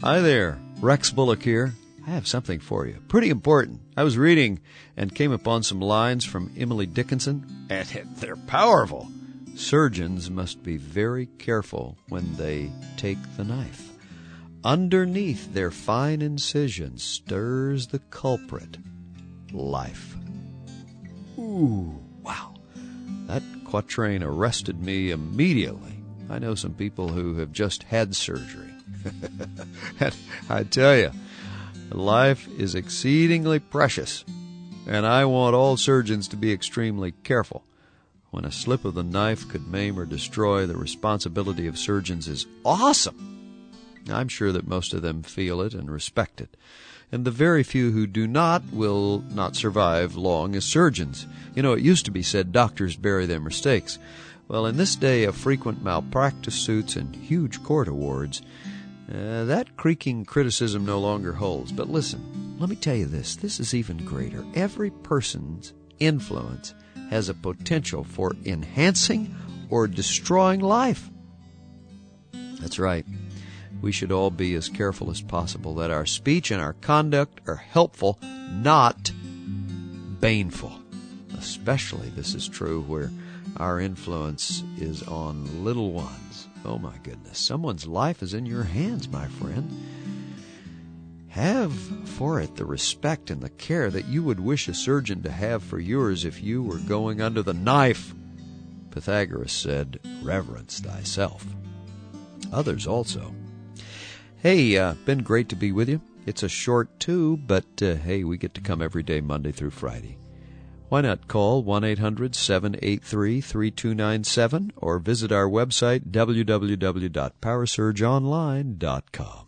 Hi there, Rex Bullock here. I have something for you. Pretty important. I was reading and came upon some lines from Emily Dickinson, and they're powerful. Surgeons must be very careful when they take the knife. Underneath their fine incision stirs the culprit, life. Ooh, wow. That quatrain arrested me immediately. I know some people who have just had surgery. I tell you, life is exceedingly precious, and I want all surgeons to be extremely careful. When a slip of the knife could maim or destroy, the responsibility of surgeons is awesome. I'm sure that most of them feel it and respect it. And the very few who do not will not survive long as surgeons. You know, it used to be said doctors bury their mistakes. Well, in this day of frequent malpractice suits and huge court awards, uh, that creaking criticism no longer holds. But listen, let me tell you this this is even greater. Every person's influence has a potential for enhancing or destroying life. That's right. We should all be as careful as possible that our speech and our conduct are helpful, not baneful. Especially this is true where our influence is on little ones. Oh my goodness. Someone's life is in your hands, my friend. Have for it the respect and the care that you would wish a surgeon to have for yours if you were going under the knife. Pythagoras said, Reverence thyself. Others also. Hey, uh, been great to be with you. It's a short too, but uh, hey, we get to come every day, Monday through Friday. Why not call 1 800 783 3297 or visit our website www.powersurgeonline.com.